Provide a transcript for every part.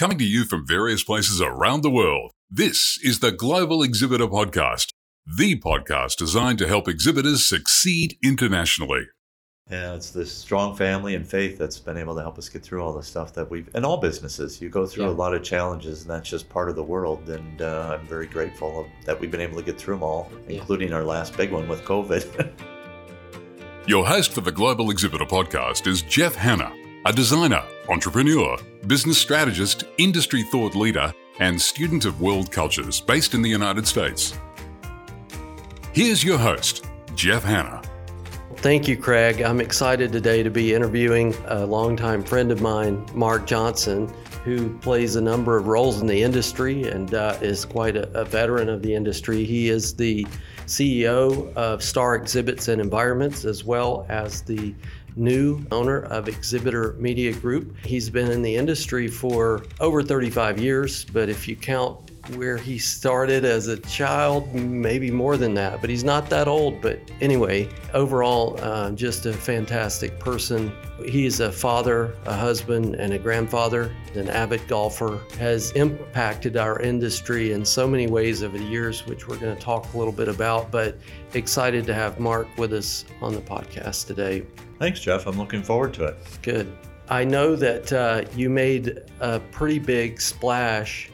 Coming to you from various places around the world, this is the Global Exhibitor Podcast, the podcast designed to help exhibitors succeed internationally. Yeah, it's this strong family and faith that's been able to help us get through all the stuff that we've, and all businesses, you go through Yeah. a lot of challenges, and that's just part of the world. And uh, I'm very grateful that we've been able to get through them all, Yeah. including our last big one with COVID. Your host for the Global Exhibitor Podcast is Jeff Hannah, a designer, entrepreneur, business strategist, industry thought leader, and student of world cultures based in the United States. Here's your host, Jeff Hannah. Thank you, Craig. I'm excited today to be interviewing a longtime friend of mine, Mark Johnson, who plays a number of roles in the industry and uh, is quite a, a veteran of the industry. He is the CEO of Star Exhibits and Environments, as well as the new owner of Exhibitor Media Group. He's been in the industry for over 35 years, but if you count where he started as a child, maybe more than that, but he's not that old. But anyway, overall, uh, just a fantastic person. He's a father, a husband, and a grandfather, an avid golfer, has impacted our industry in so many ways over the years, which we're going to talk a little bit about. But excited to have Mark with us on the podcast today. Thanks, Jeff. I'm looking forward to it. Good. I know that uh, you made a pretty big splash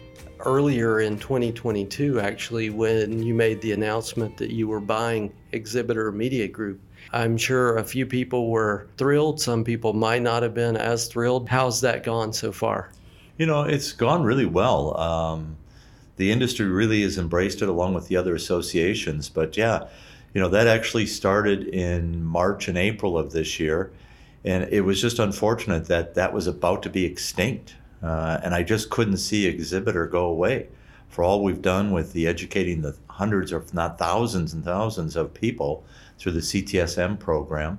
earlier in 2022, actually, when you made the announcement that you were buying Exhibitor Media Group. I'm sure a few people were thrilled. Some people might not have been as thrilled. How's that gone so far? You know, it's gone really well. Um, the industry really has embraced it along with the other associations. But yeah, you know, that actually started in March and April of this year. And it was just unfortunate that that was about to be extinct. Uh, and I just couldn't see Exhibitor go away. For all we've done with the educating the hundreds, if not thousands and thousands of people through the CTSM program,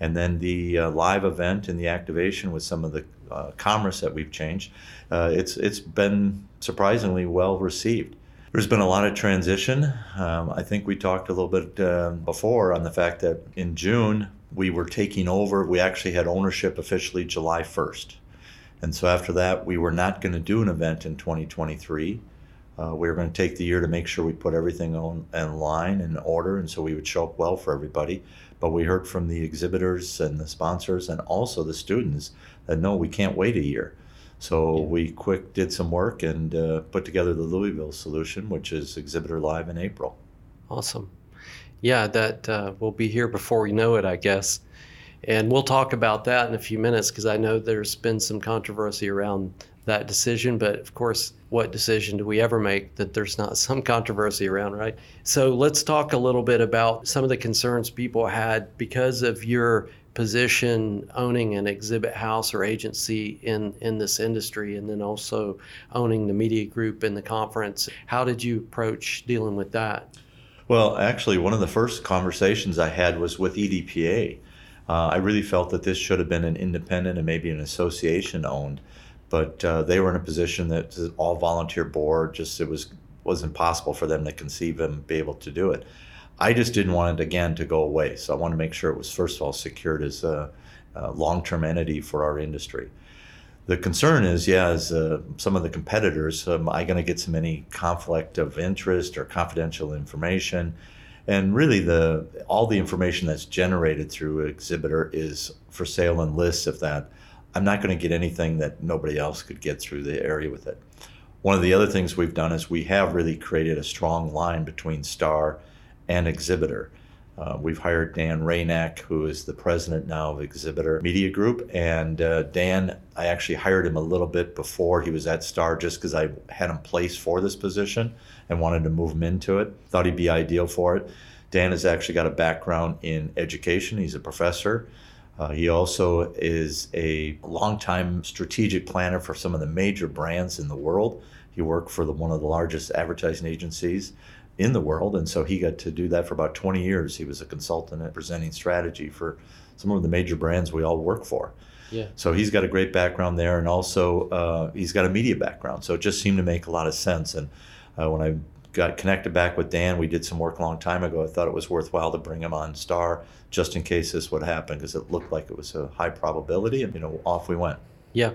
and then the uh, live event and the activation with some of the uh, commerce that we've changed, uh, it's it's been surprisingly well received. There's been a lot of transition. Um, I think we talked a little bit uh, before on the fact that in June we were taking over. We actually had ownership officially July 1st, and so after that we were not going to do an event in 2023. Uh, we were going to take the year to make sure we put everything on in line and order, and so we would show up well for everybody. But we heard from the exhibitors and the sponsors, and also the students, that no, we can't wait a year. So we quick did some work and uh, put together the Louisville solution, which is Exhibitor Live in April. Awesome. Yeah, that uh, will be here before we know it, I guess. And we'll talk about that in a few minutes because I know there's been some controversy around that decision. But of course, what decision do we ever make that there's not some controversy around, right? So let's talk a little bit about some of the concerns people had because of your position owning an exhibit house or agency in, in this industry and then also owning the media group in the conference. How did you approach dealing with that? Well, actually, one of the first conversations I had was with EDPA. Uh, I really felt that this should have been an independent and maybe an association owned, but uh, they were in a position that all volunteer board. Just it was was impossible for them to conceive and be able to do it. I just didn't want it again to go away, so I wanted to make sure it was first of all secured as a, a long term entity for our industry. The concern is, yeah, as uh, some of the competitors, am I going to get some any conflict of interest or confidential information? And really, the all the information that's generated through Exhibitor is for sale and lists. If that, I'm not going to get anything that nobody else could get through the area with it. One of the other things we've done is we have really created a strong line between Star and Exhibitor. Uh, we've hired Dan Raynack, who is the president now of Exhibitor Media Group. And uh, Dan, I actually hired him a little bit before he was at Star just because I had him placed for this position and wanted to move him into it. Thought he'd be ideal for it. Dan has actually got a background in education, he's a professor. Uh, he also is a longtime strategic planner for some of the major brands in the world. He worked for the, one of the largest advertising agencies in the world, and so he got to do that for about 20 years. He was a consultant at presenting strategy for some of the major brands we all work for. Yeah. So he's got a great background there, and also uh, he's got a media background. So it just seemed to make a lot of sense. And uh, when I got connected back with Dan, we did some work a long time ago. I thought it was worthwhile to bring him on Star just in case this would happen because it looked like it was a high probability, and you know, off we went. Yeah.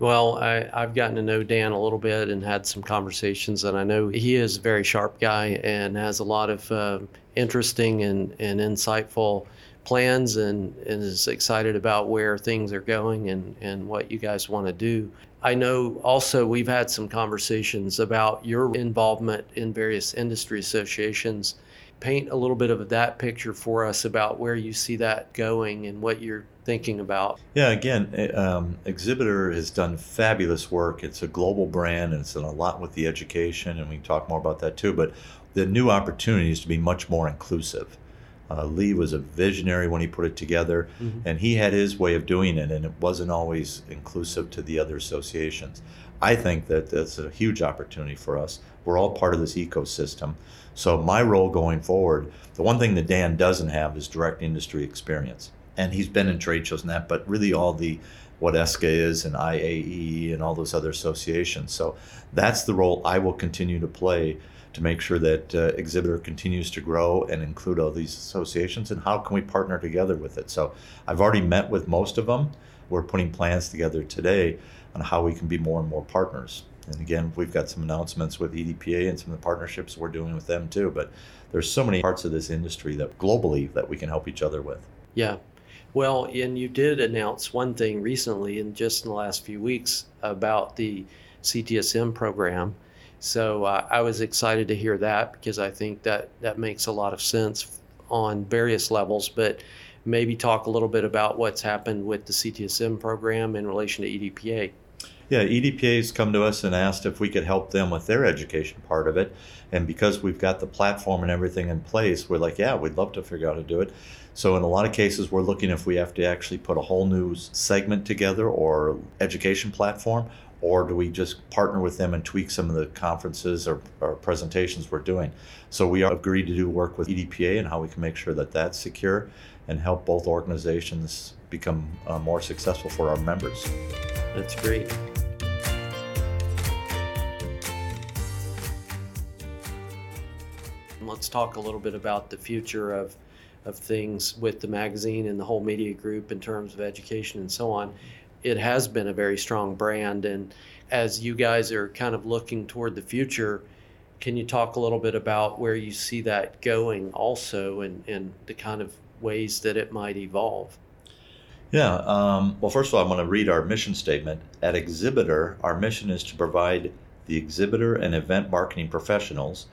Well, I, have gotten to know Dan a little bit and had some conversations, and I know he is a very sharp guy and has a lot of uh, interesting and, and insightful plans and, and is excited about where things are going and, and what you guys want to do. I know also we've had some conversations about your involvement in various industry associations. Paint a little bit of that picture for us about where you see that going and what you're thinking about. Yeah, again, eh, um, Exhibitor has done fabulous work. It's a global brand and it's done a lot with the education, and we can talk more about that too. But the new opportunity is to be much more inclusive. Uh, Lee was a visionary when he put it together, mm-hmm. and he had his way of doing it, and it wasn't always inclusive to the other associations. I think that that's a huge opportunity for us. We're all part of this ecosystem. So, my role going forward, the one thing that Dan doesn't have is direct industry experience. And he's been in trade shows and that, but really all the what ESCA is and IAE and all those other associations. So, that's the role I will continue to play to make sure that uh, exhibitor continues to grow and include all these associations and how can we partner together with it. So i've already met with most of them. We're putting plans together today on how we can be more and more partners. And again we've got some announcements with edpa and some of the partnerships we're doing with them too but there's so many parts of this industry that globally that we can help each other with. Yeah well and you did announce one thing recently in just in the last few weeks about the ctsm program so uh, I was excited to hear that because I think that that makes a lot of sense on various levels. But maybe talk a little bit about what's happened with the CTSM program in relation to EDPA. Yeah, EDPA has come to us and asked if we could help them with their education part of it. And because we've got the platform and everything in place, we're like, yeah, we'd love to figure out how to do it. So in a lot of cases, we're looking if we have to actually put a whole new segment together or education platform, or do we just partner with them and tweak some of the conferences or, or, presentations we're doing? So we agreed to do work with EDPA and how we can make sure that that's secure and help both organizations become uh, more successful for our members. That's great. Let's talk a little bit about the future of of things with the magazine and the whole media group in terms of education and so on it has been a very strong brand. And as you guys are kind of looking toward the future, can you talk a little bit about where you see that going also and, and the kind of ways that it might evolve? Yeah. Um, well, first of all, I'm going to read our mission statement. At Exhibitor, our mission is to provide the exhibitor and event marketing professionals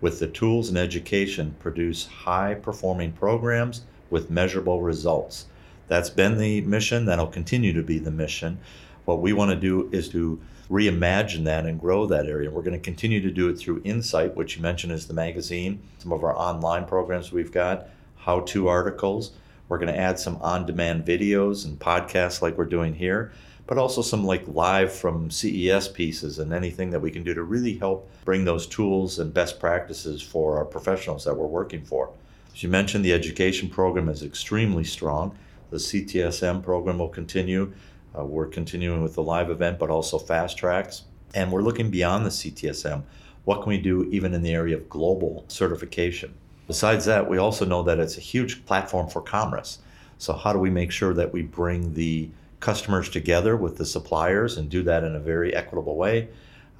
with the tools and education produce high performing programs with measurable results that's been the mission. That'll continue to be the mission. What we want to do is to reimagine that and grow that area. We're going to continue to do it through Insight, which you mentioned is the magazine, some of our online programs we've got, how to articles. We're going to add some on demand videos and podcasts like we're doing here, but also some like live from CES pieces and anything that we can do to really help bring those tools and best practices for our professionals that we're working for. As you mentioned, the education program is extremely strong. The CTSM program will continue. Uh, we're continuing with the live event, but also fast tracks. And we're looking beyond the CTSM. What can we do even in the area of global certification? Besides that, we also know that it's a huge platform for commerce. So, how do we make sure that we bring the customers together with the suppliers and do that in a very equitable way?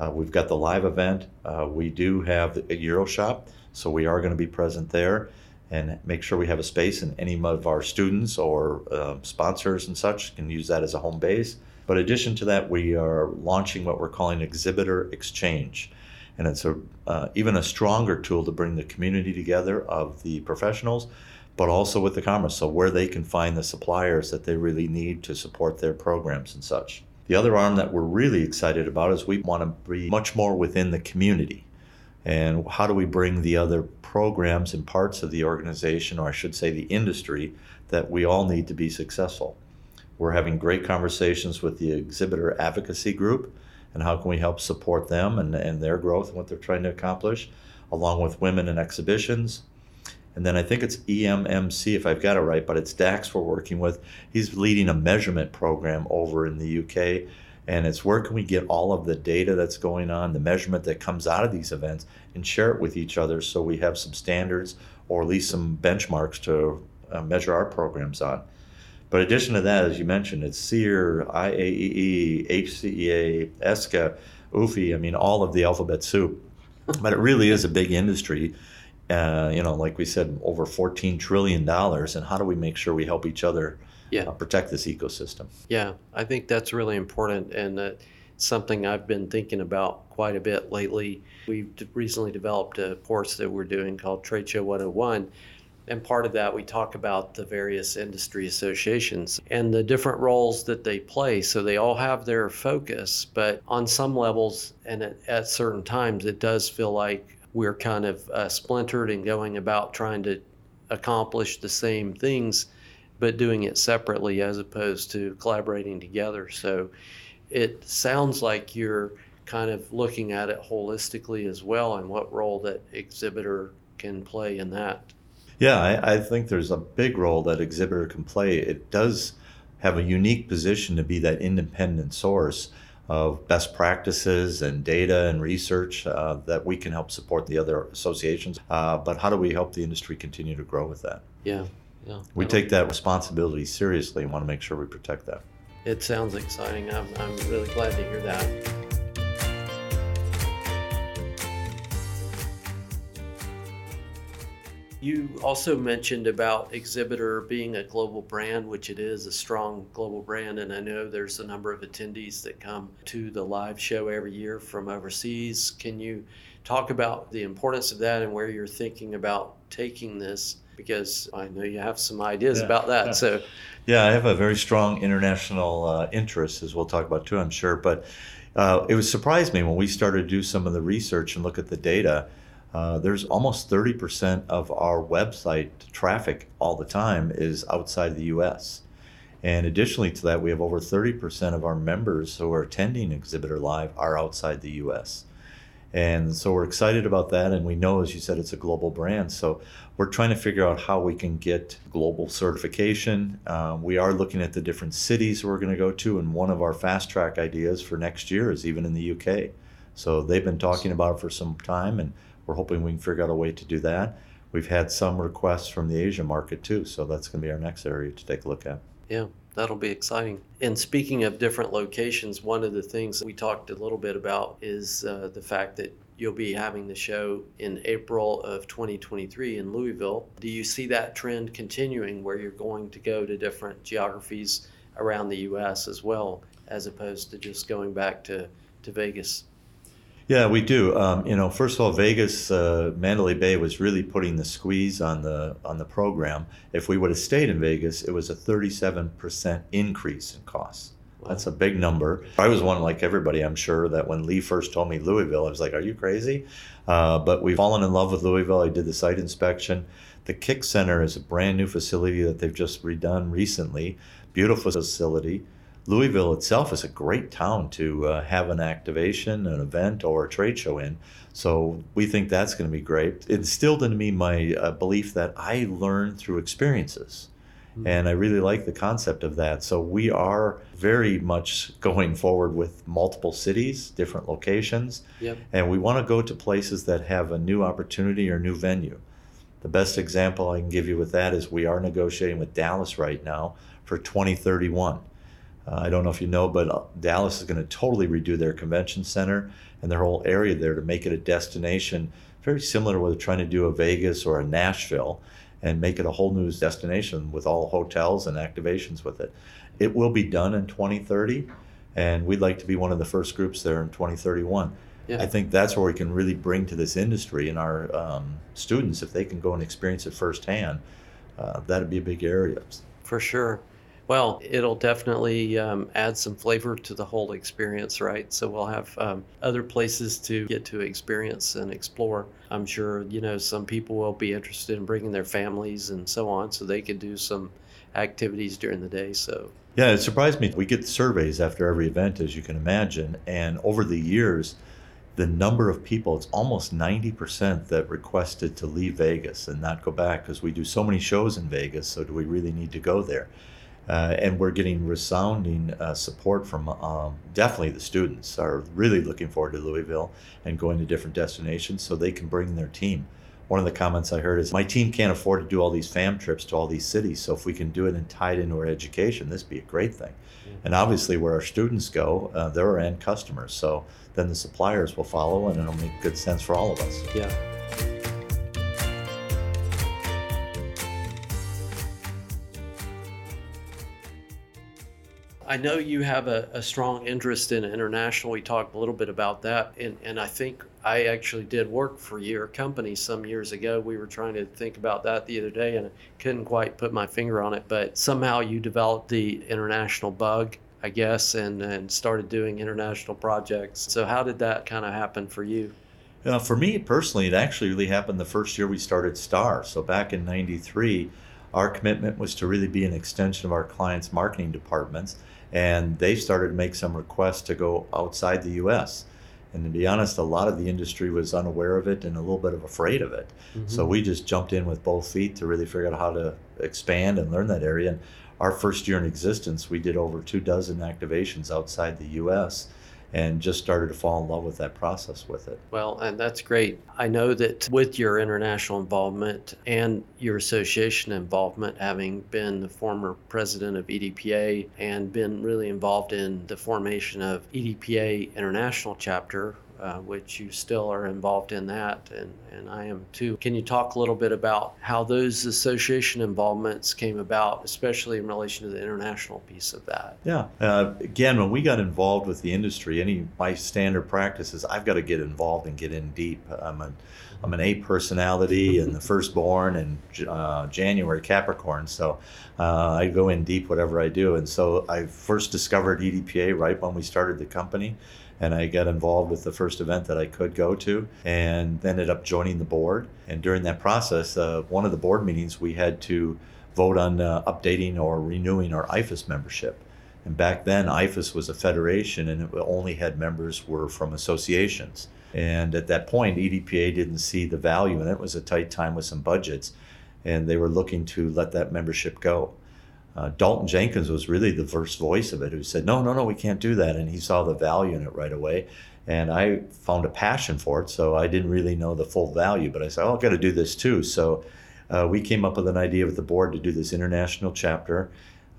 Uh, we've got the live event. Uh, we do have a EuroShop, so we are going to be present there and make sure we have a space and any of our students or uh, sponsors and such can use that as a home base. But in addition to that, we are launching what we're calling Exhibitor Exchange. And it's a, uh, even a stronger tool to bring the community together of the professionals, but also with the commerce, so where they can find the suppliers that they really need to support their programs and such. The other arm that we're really excited about is we want to be much more within the community and how do we bring the other programs and parts of the organization, or I should say the industry, that we all need to be successful. We're having great conversations with the exhibitor advocacy group and how can we help support them and, and their growth and what they're trying to accomplish, along with women in exhibitions. And then I think it's EMMC, if I've got it right, but it's Dax we're working with. He's leading a measurement program over in the UK and it's where can we get all of the data that's going on the measurement that comes out of these events and share it with each other so we have some standards or at least some benchmarks to uh, measure our programs on But in addition to that, as you mentioned, it's CEIR, IAEE, HCEA, ESCA, UFI, I mean, all of the alphabet soup. but it really is a big industry. Uh, you know, like we said, over $14 trillion. And how do we make sure we help each other yeah. Uh, protect this ecosystem? Yeah, I think that's really important. And uh, something I've been thinking about quite a bit lately. We've recently developed a course that we're doing called Trade Show 101 and part of that, we talk about the various industry associations and the different roles that they play. So they all have their focus, but on some levels and at, at certain times, it does feel like we're kind of uh, splintered and going about trying to accomplish the same things, but doing it separately as opposed to collaborating together. So it sounds like you're kind of looking at it holistically as well and what role that exhibitor can play in that. Yeah, I, I, think there's a big role that exhibitor can play. It does have a unique position to be that independent source of best practices and data and research uh, that we can help support the other associations. Uh, but how do we help the industry continue to grow with that? Yeah, yeah. We take that responsibility seriously and want to make sure we protect that. It sounds exciting. I'm, I'm really glad to hear that. You also mentioned about Exhibitor being a global brand, which it is a strong global brand. And I know there's a number of attendees that come to the live show every year from overseas. Can you talk about the importance of that and where you're thinking about taking this? Because I know you have some ideas yeah, about that. Yeah. So, yeah, I have a very strong international uh, interest, as we'll talk about too, I'm sure. But uh, it was surprised me when we started to do some of the research and look at the data uh, there's almost 30% of our website traffic all the time is outside the US. And additionally to that, we have over 30% of our members who are attending Exhibitor Live are outside the US. And so we're excited about that. And we know, as you said, it's a global brand. So we're trying to figure out how we can get global certification. Um, we are looking at the different cities we're going to go to. And one of our fast track ideas for next year is even in the UK. So they've been talking about it for some time. And we're hoping we can figure out a way to do that. We've had some requests from the Asia market too, so that's going to be our next area to take a look at. Yeah, that'll be exciting. And speaking of different locations, one of the things we talked a little bit about is uh, the fact that you'll be having the show in April of 2023 in Louisville. Do you see that trend continuing where you're going to go to different geographies around the U.S. as well, as opposed to just going back to, to Vegas? Yeah, we do. Um, you know, first of all, Vegas, uh, Mandalay Bay was really putting the squeeze on the on the program. If we would have stayed in Vegas, it was a 37% increase in costs. That's a big number. I was one like everybody, I'm sure, that when Lee first told me Louisville, I was like, "Are you crazy?" Uh, but we've fallen in love with Louisville. I did the site inspection. The Kick Center is a brand new facility that they've just redone recently. Beautiful facility. Louisville itself is a great town to uh, have an activation, an event, or a trade show in. So we think that's going to be great. It instilled into me my uh, belief that I learn through experiences. Mm-hmm. And I really like the concept of that. So we are very much going forward with multiple cities, different locations. Yep. And we want to go to places that have a new opportunity or new venue. The best example I can give you with that is we are negotiating with Dallas right now for 2031. Uh, I don't know if you know, but uh, Dallas is going to totally redo their convention center and their whole area there to make it a destination very similar to what they're trying to do a Vegas or a Nashville and make it a whole new destination with all hotels and activations with it. It will be done in 2030, and we'd like to be one of the first groups there in 2031. Yeah. I think that's where we can really bring to this industry and our um, students, if they can go and experience it firsthand, uh, that'd be a big area. For sure. Well, it'll definitely um, add some flavor to the whole experience, right? So we'll have um, other places to get to experience and explore. I'm sure, you know, some people will be interested in bringing their families and so on, so they can do some activities during the day. So, yeah, it surprised me. We get surveys after every event, as you can imagine, and over the years, the number of people, it's almost 90% that requested to leave Vegas and not go back because we do so many shows in Vegas. So, do we really need to go there? Uh, and we're getting resounding uh, support from um, definitely the students are really looking forward to Louisville and going to different destinations so they can bring their team. one of the comments I heard is, My team can't afford to do all these fam trips to all these cities. So if we can do it and tie it into our education, this would be a great thing. And obviously, where our students go, uh, they're our end customers. So then the suppliers will follow, and it'll make good sense for all of us. Yeah. I know you have a, a, strong interest in international. We talked a little bit about that. And, and I think I actually did work for your company some years ago. We were trying to think about that the other day and couldn't quite put my finger on it. But somehow you developed the international bug, I guess, and, and started doing international projects. So, how did that kind of happen for you? Uh, for me personally, it actually really happened the first year we started STAR. So, back in 93, our commitment was to really be an extension of our clients' marketing departments and they started to make some requests to go outside the U.S. And to be honest, a lot of the industry was unaware of it and a little bit of afraid of it. Mm-hmm. So we just jumped in with both feet to really figure out how to expand and learn that area. And our first year in existence, we did over two dozen activations outside the U.S and just started to fall in love with that process with it. Well, and that's great. I know that with your international involvement and your association involvement, having been the former president of EDPA and been really involved in the formation of EDPA International Chapter, uh, which you still are involved in that, and, and I am too. Can you talk a little bit about how those association involvements came about, especially in relation to the international piece of that? Yeah. Uh, again, when we got involved with the industry, any my standard practice is I've got to get involved and get in deep. I'm an I'm an A personality and the firstborn and uh, January Capricorn, so uh, I go in deep whatever I do. And so I first discovered EDPA right when we started the company and I got involved with the first event that I could go to and ended up joining the board. And during that process, uh, one of the board meetings, we had to vote on uh, updating or renewing our IFAS membership. And back then, IFAS was a federation and it only had members were from associations. And at that point, EDPA didn't see the value and it. It was a tight time with some budgets, and they were looking to let that membership go uh, Dalton Jenkins was really the first voice of it who said, no, no, no, we can't do that. And he saw the value in it right away. And I found a passion for it. So I didn't really know the full value, but I said, oh, I've got to do this too. So uh, we came up with an idea with the board to do this international chapter.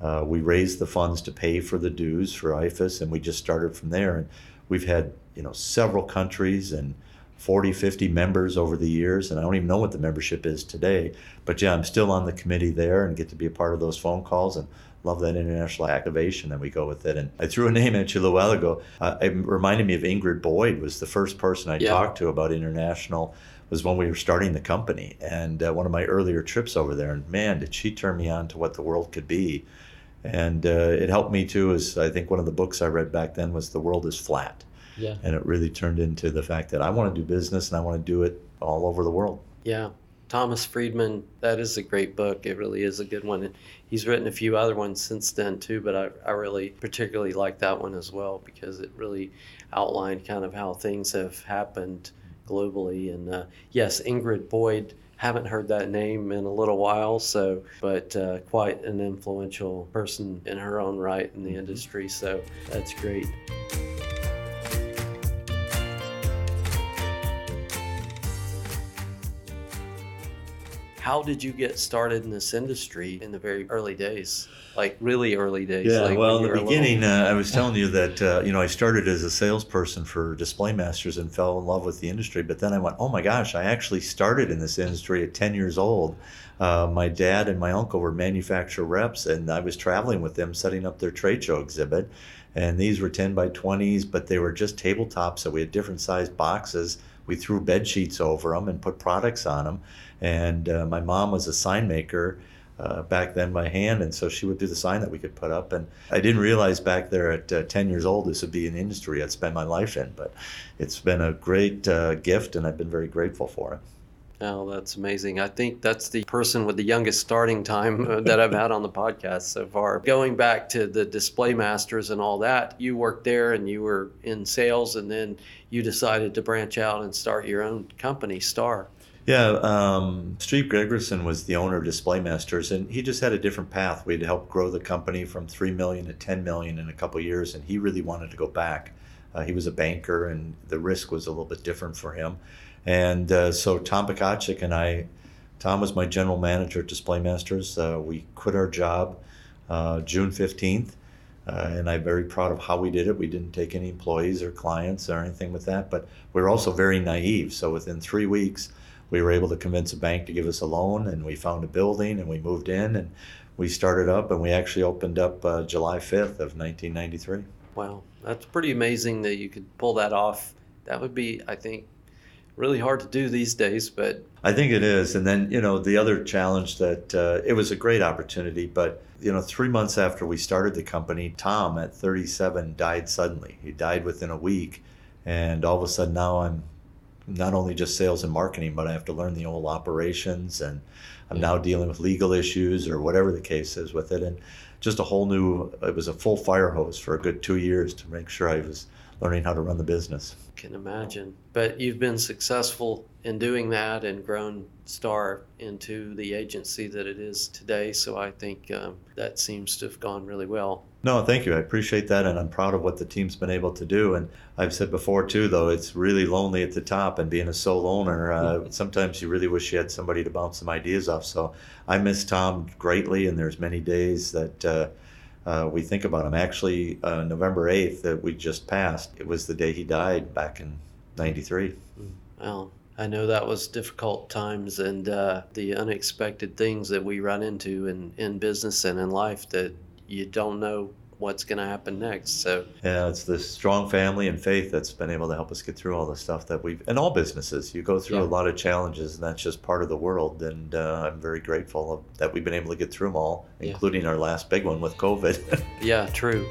Uh, we raised the funds to pay for the dues for IFAS, and we just started from there. And we've had, you know, several countries and 40, 50 members over the years, and I don't even know what the membership is today. But yeah, I'm still on the committee there and get to be a part of those phone calls and love that international activation that we go with it. And I threw a name at you a little while ago. Uh, it reminded me of Ingrid Boyd was the first person I yeah. talked to about international was when we were starting the company and uh, one of my earlier trips over there. And man, did she turn me on to what the world could be. And uh, it helped me too, as I think one of the books I read back then was The World is Flat yeah. And it really turned into the fact that I want to do business and I want to do it all over the world. Yeah. Thomas Friedman, that is a great book. It really is a good one. And he's written a few other ones since then too, but I, I really particularly like that one as well because it really outlined kind of how things have happened globally. And uh, yes, Ingrid Boyd, haven't heard that name in a little while, so but uh, quite an influential person in her own right in the mm-hmm. industry. So that's great. How did you get started in this industry in the very early days? Like really early days? Yeah, like well, in the beginning, uh, I was telling you that uh, you know I started as a salesperson for Display Masters and fell in love with the industry. But then I went, oh my gosh, I actually started in this industry at 10 years old. Uh, my dad and my uncle were manufacturer reps, and I was traveling with them, setting up their trade show exhibit. And these were 10 by 20s, but they were just tabletops, so we had different sized boxes we threw bed sheets over them and put products on them. And uh, my mom was a sign maker uh, back then by hand, and so she would do the sign that we could put up. And I didn't realize back there at uh, 10 years old this would be an industry I'd spend my life in, but it's been a great uh, gift, and I've been very grateful for it. Oh, that's amazing. I think that's the person with the youngest starting time uh, that I've had on the podcast so far. Going back to the display masters and all that, you worked there and you were in sales, and then you decided to branch out and start your own company, Star. Yeah, um, Steve Gregerson was the owner of Display Masters, and he just had a different path. We'd helped grow the company from three million to ten million in a couple years, and he really wanted to go back. Uh, he was a banker, and the risk was a little bit different for him And uh, so Tom Pekaczyk and I, Tom was my general manager at Display Masters. Uh, we quit our job uh, June 15th. Uh, and I'm very proud of how we did it. We didn't take any employees or clients or anything with that, but we were also very naive. So within three weeks, we were able to convince a bank to give us a loan, and we found a building, and we moved in, and we started up, and we actually opened up uh, July 5th of 1993. Wow, that's pretty amazing that you could pull that off. That would be, I think, really hard to do these days, but I think it is. And then, you know, the other challenge that uh, it was a great opportunity, but, you know, three months after we started the company, Tom at 37 died suddenly. He died within a week. And all of a sudden now I'm not only just sales and marketing, but I have to learn the old operations and I'm now dealing with legal issues or whatever the case is with it. And just a whole new, it was a full fire hose for a good two years to make sure I was learning how to run the business. Can imagine. But you've been successful in doing that and grown Star into the agency that it is today. So I think um, that seems to have gone really well. No, thank you. I appreciate that, and I'm proud of what the team's been able to do. And I've said before too, though, it's really lonely at the top, and being a sole owner, uh, sometimes you really wish you had somebody to bounce some ideas off. So I miss Tom greatly, and there's many days that. Uh, uh, we think about him. Actually, uh, November 8th that we just passed, it was the day he died back in 93. Well, I know that was difficult times and uh, the unexpected things that we run into in, in business and in life that you don't know what's going to happen next. So yeah, it's the strong family and faith that's been able to help us get through all the stuff that we've. In all businesses, you go through yeah. a lot of challenges, and that's just part of the world. And uh, I'm very grateful that we've been able to get through them all, yeah. including our last big one with COVID. yeah, true.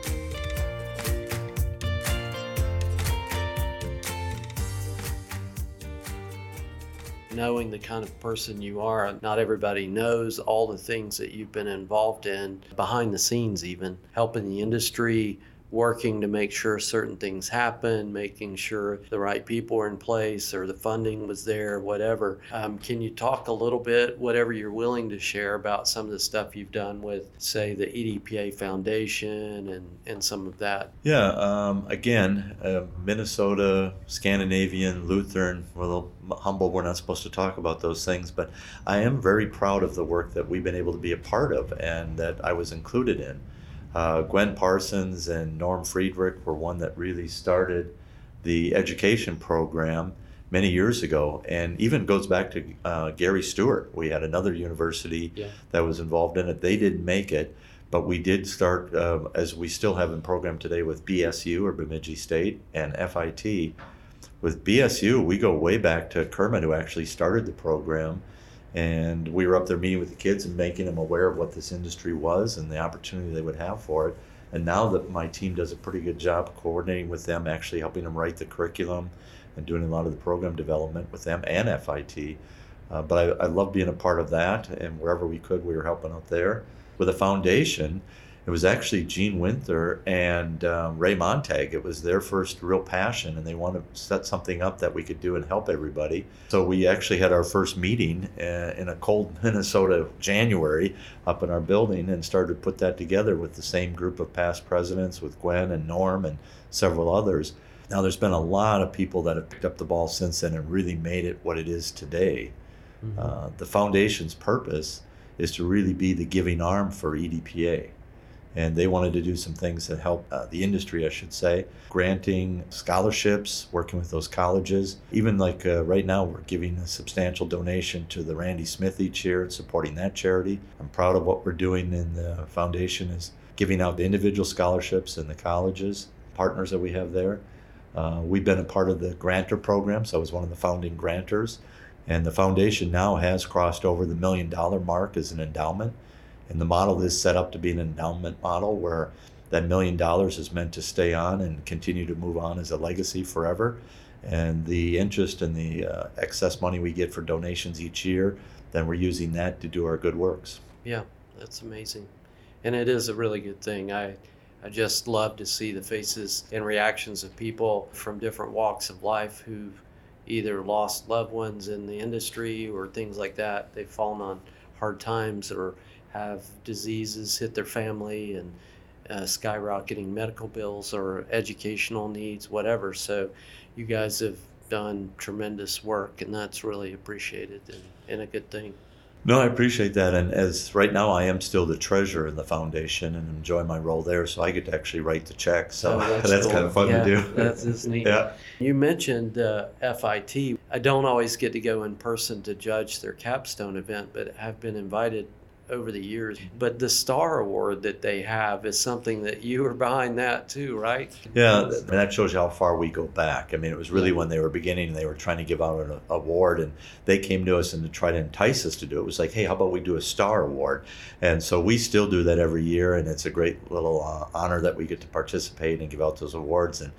Knowing the kind of person you are. Not everybody knows all the things that you've been involved in behind the scenes, even helping the industry working to make sure certain things happen, making sure the right people are in place or the funding was there, whatever. Um, can you talk a little bit, whatever you're willing to share, about some of the stuff you've done with, say, the EDPA Foundation and, and some of that? Yeah, um, again, uh, Minnesota, Scandinavian, Lutheran, we're a little humble, we're not supposed to talk about those things, but I am very proud of the work that we've been able to be a part of and that I was included in. Uh, Gwen Parsons and Norm Friedrich were one that really started the education program many years ago, and even goes back to uh, Gary Stewart. We had another university yeah. that was involved in it. They didn't make it, but we did start, uh, as we still have in program today with BSU or Bemidji State and FIT. With BSU, we go way back to Kermit, who actually started the program and we were up there meeting with the kids and making them aware of what this industry was and the opportunity they would have for it. And now that my team does a pretty good job coordinating with them, actually helping them write the curriculum and doing a lot of the program development with them and FIT. Uh, but I, I love being a part of that, and wherever we could, we were helping out there. With a foundation, it was actually Gene Winther and um, Ray Montag. It was their first real passion, and they wanted to set something up that we could do and help everybody. So we actually had our first meeting uh, in a cold Minnesota January up in our building and started to put that together with the same group of past presidents, with Gwen and Norm and several others. Now, there's been a lot of people that have picked up the ball since then and really made it what it is today. Mm-hmm. Uh, the foundation's purpose is to really be the giving arm for EDPA and they wanted to do some things that help uh, the industry, I should say, granting scholarships, working with those colleges. Even like uh, right now, we're giving a substantial donation to the Randy Smith each year and supporting that charity. I'm proud of what we're doing in the foundation is giving out the individual scholarships in the colleges, partners that we have there. Uh, we've been a part of the grantor program, so I was one of the founding grantors. And the foundation now has crossed over the million dollar mark as an endowment. And the model is set up to be an endowment model where that million dollars is meant to stay on and continue to move on as a legacy forever. And the interest and the uh, excess money we get for donations each year, then we're using that to do our good works. Yeah, that's amazing. And it is a really good thing. I, I just love to see the faces and reactions of people from different walks of life who've either lost loved ones in the industry or things like that. They've fallen on hard times or have diseases hit their family and uh, skyrocketing medical bills or educational needs, whatever. So, you guys have done tremendous work, and that's really appreciated and, and a good thing. No, I appreciate that. And as right now, I am still the treasurer in the foundation and enjoy my role there. So I get to actually write the checks. So Oh, that's, that's kind of fun Yeah, to do. that's- that's neat. yeah. You mentioned uh, FIT. I don't always get to go in person to judge their capstone event, but have been invited over the years. But the Star Award that they have is something that you were behind that too, right? Yeah, and that shows you how far we go back. I mean, it was really when they were beginning, and they were trying to give out an award, and they came to us and to try to entice us to do it. It was like, hey, how about we do a star award? And so we still do that every year, and it's a great little uh, honor that we get to participate and give out those awards. And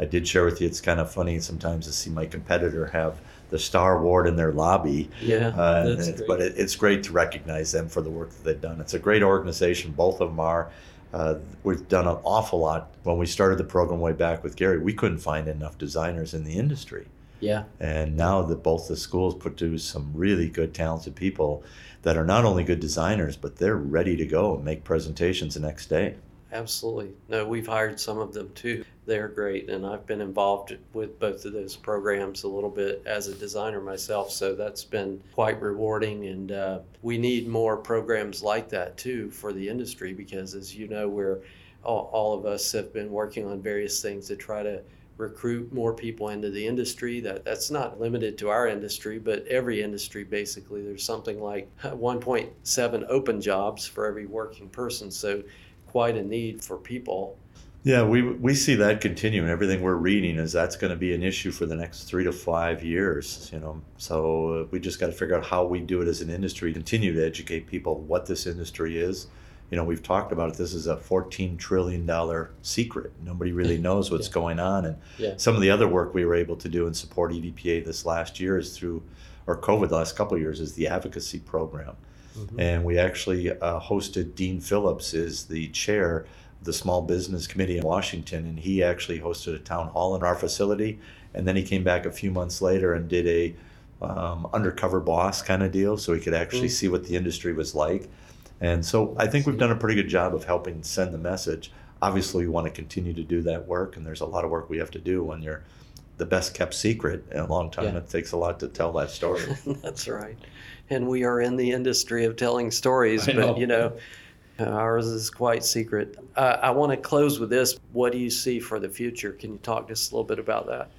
I did share with you, it's kind of funny sometimes to see my competitor have the star award in their lobby. Yeah, Uh, that's it's, great. but it, it's great to recognize them for the work that they've done. It's a great organization. Both of them are. Uh, we've done an awful lot. When we started the program way back with Gary, we couldn't find enough designers in the industry. yeah, And now that both the schools produce some really good, talented people that are not only good designers, but they're ready to go and make presentations the next day. Absolutely. No, we've hired some of them too. They're great, and I've been involved with both of those programs a little bit as a designer myself. So that's been quite rewarding, and uh, we need more programs like that too for the industry because, as you know, we're all, all of us have been working on various things to try to recruit more people into the industry that that's not limited to our industry but every industry basically there's something like 1.7 open jobs for every working person so quite a need for people Yeah, we we see that continuing. Everything we're reading is that's going to be an issue for the next three to five years. You know, so uh, we just got to figure out how we do it as an industry. Continue to educate people what this industry is. You know, we've talked about it. This is a fourteen trillion dollar secret. Nobody really knows what's Yeah. going on. And Yeah. some of the other work we were able to do and support EDPA this last year is through, or COVID the last couple of years is the advocacy program and we actually uh, hosted Dean Phillips is the chair of the Small Business Committee in Washington, and he actually hosted a town hall in our facility, and then he came back a few months later and did a um, undercover boss kind of deal, so he could actually Mm. see what the industry was like, and so I think we've done a pretty good job of helping send the message. Obviously, we want to continue to do that work, and there's a lot of work we have to do when you're the best kept secret in a long time. Yeah. It takes a lot to tell that story. That's right. And we are in the industry of telling stories, I but know. you know, ours is quite secret. Uh, I want to close with this. What do you see for the future? Can you talk just a little bit about that?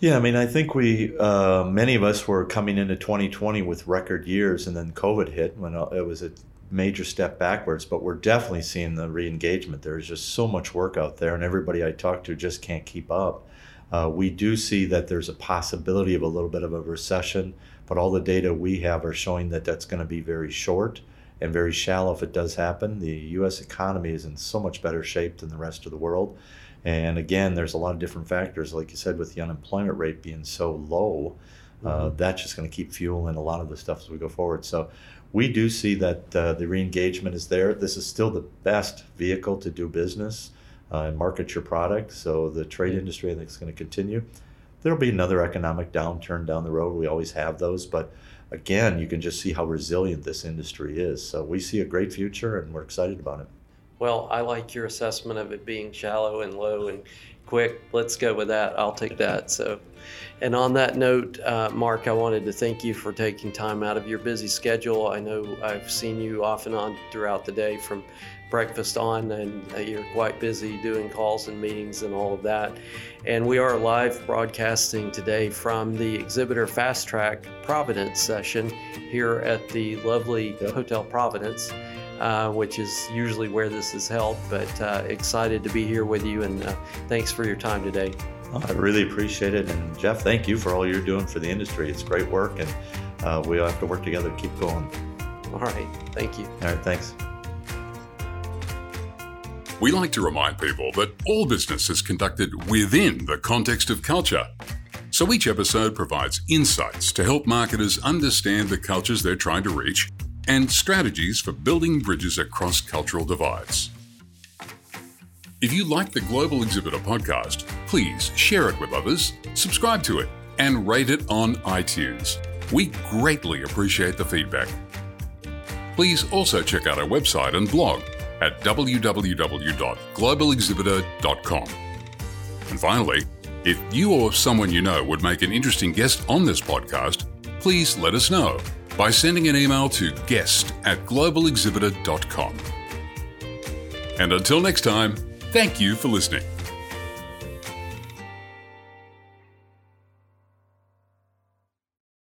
Yeah, I mean, I think we, uh, many of us were coming into 2020 with record years, and then COVID hit when uh, it was a major step backwards. But we're definitely seeing the re engagement. There's just so much work out there, and everybody I talk to just can't keep up. Uh, we do see that there's a possibility of a little bit of a recession, but all the data we have are showing that that's going to be very short and very shallow if it does happen. The U.S. economy is in so much better shape than the rest of the world. And again, there's a lot of different factors, like you said, with the unemployment rate being so low, uh, that's just going to keep fueling a lot of the stuff as we go forward. So we do see that uh, the re-engagement is there. This is still the best vehicle to do business uh, and market your product. So the trade industry, I think, is going to continue. There'll be another economic downturn down the road. We always have those, but again, you can just see how resilient this industry is. So we see a great future, and we're excited about it. Well, I like your assessment of it being shallow and low and quick. Let's go with that. I'll take that. So, and on that note, uh, Mark, I wanted to thank you for taking time out of your busy schedule. I know I've seen you off and on throughout the day from breakfast on, and uh, you're quite busy doing calls and meetings and all of that. And we are live broadcasting today from the exhibitor Fast Track Providence session here at the lovely Yep. Hotel Providence uh, which is usually where this is held. But uh, excited to be here with you, and uh, thanks for your time today. Oh, I really appreciate it. And Jeff, thank you for all you're doing for the industry. It's great work, and uh, we all have to work together to keep going. All right, thank you. All right, thanks. We like to remind people that all business is conducted within the context of culture. So each episode provides insights to help marketers understand the cultures they're trying to reach and strategies for building bridges across cultural divides. If you like the Global Exhibitor podcast, please share it with others, subscribe to it, and rate it on iTunes. We greatly appreciate the feedback. Please also check out our website and blog at www.globalexhibitor.com. And finally, If you or someone you know would make an interesting guest on this podcast, please let us know by sending an email to guest at globalexhibitor.com. And until next time, thank you for listening.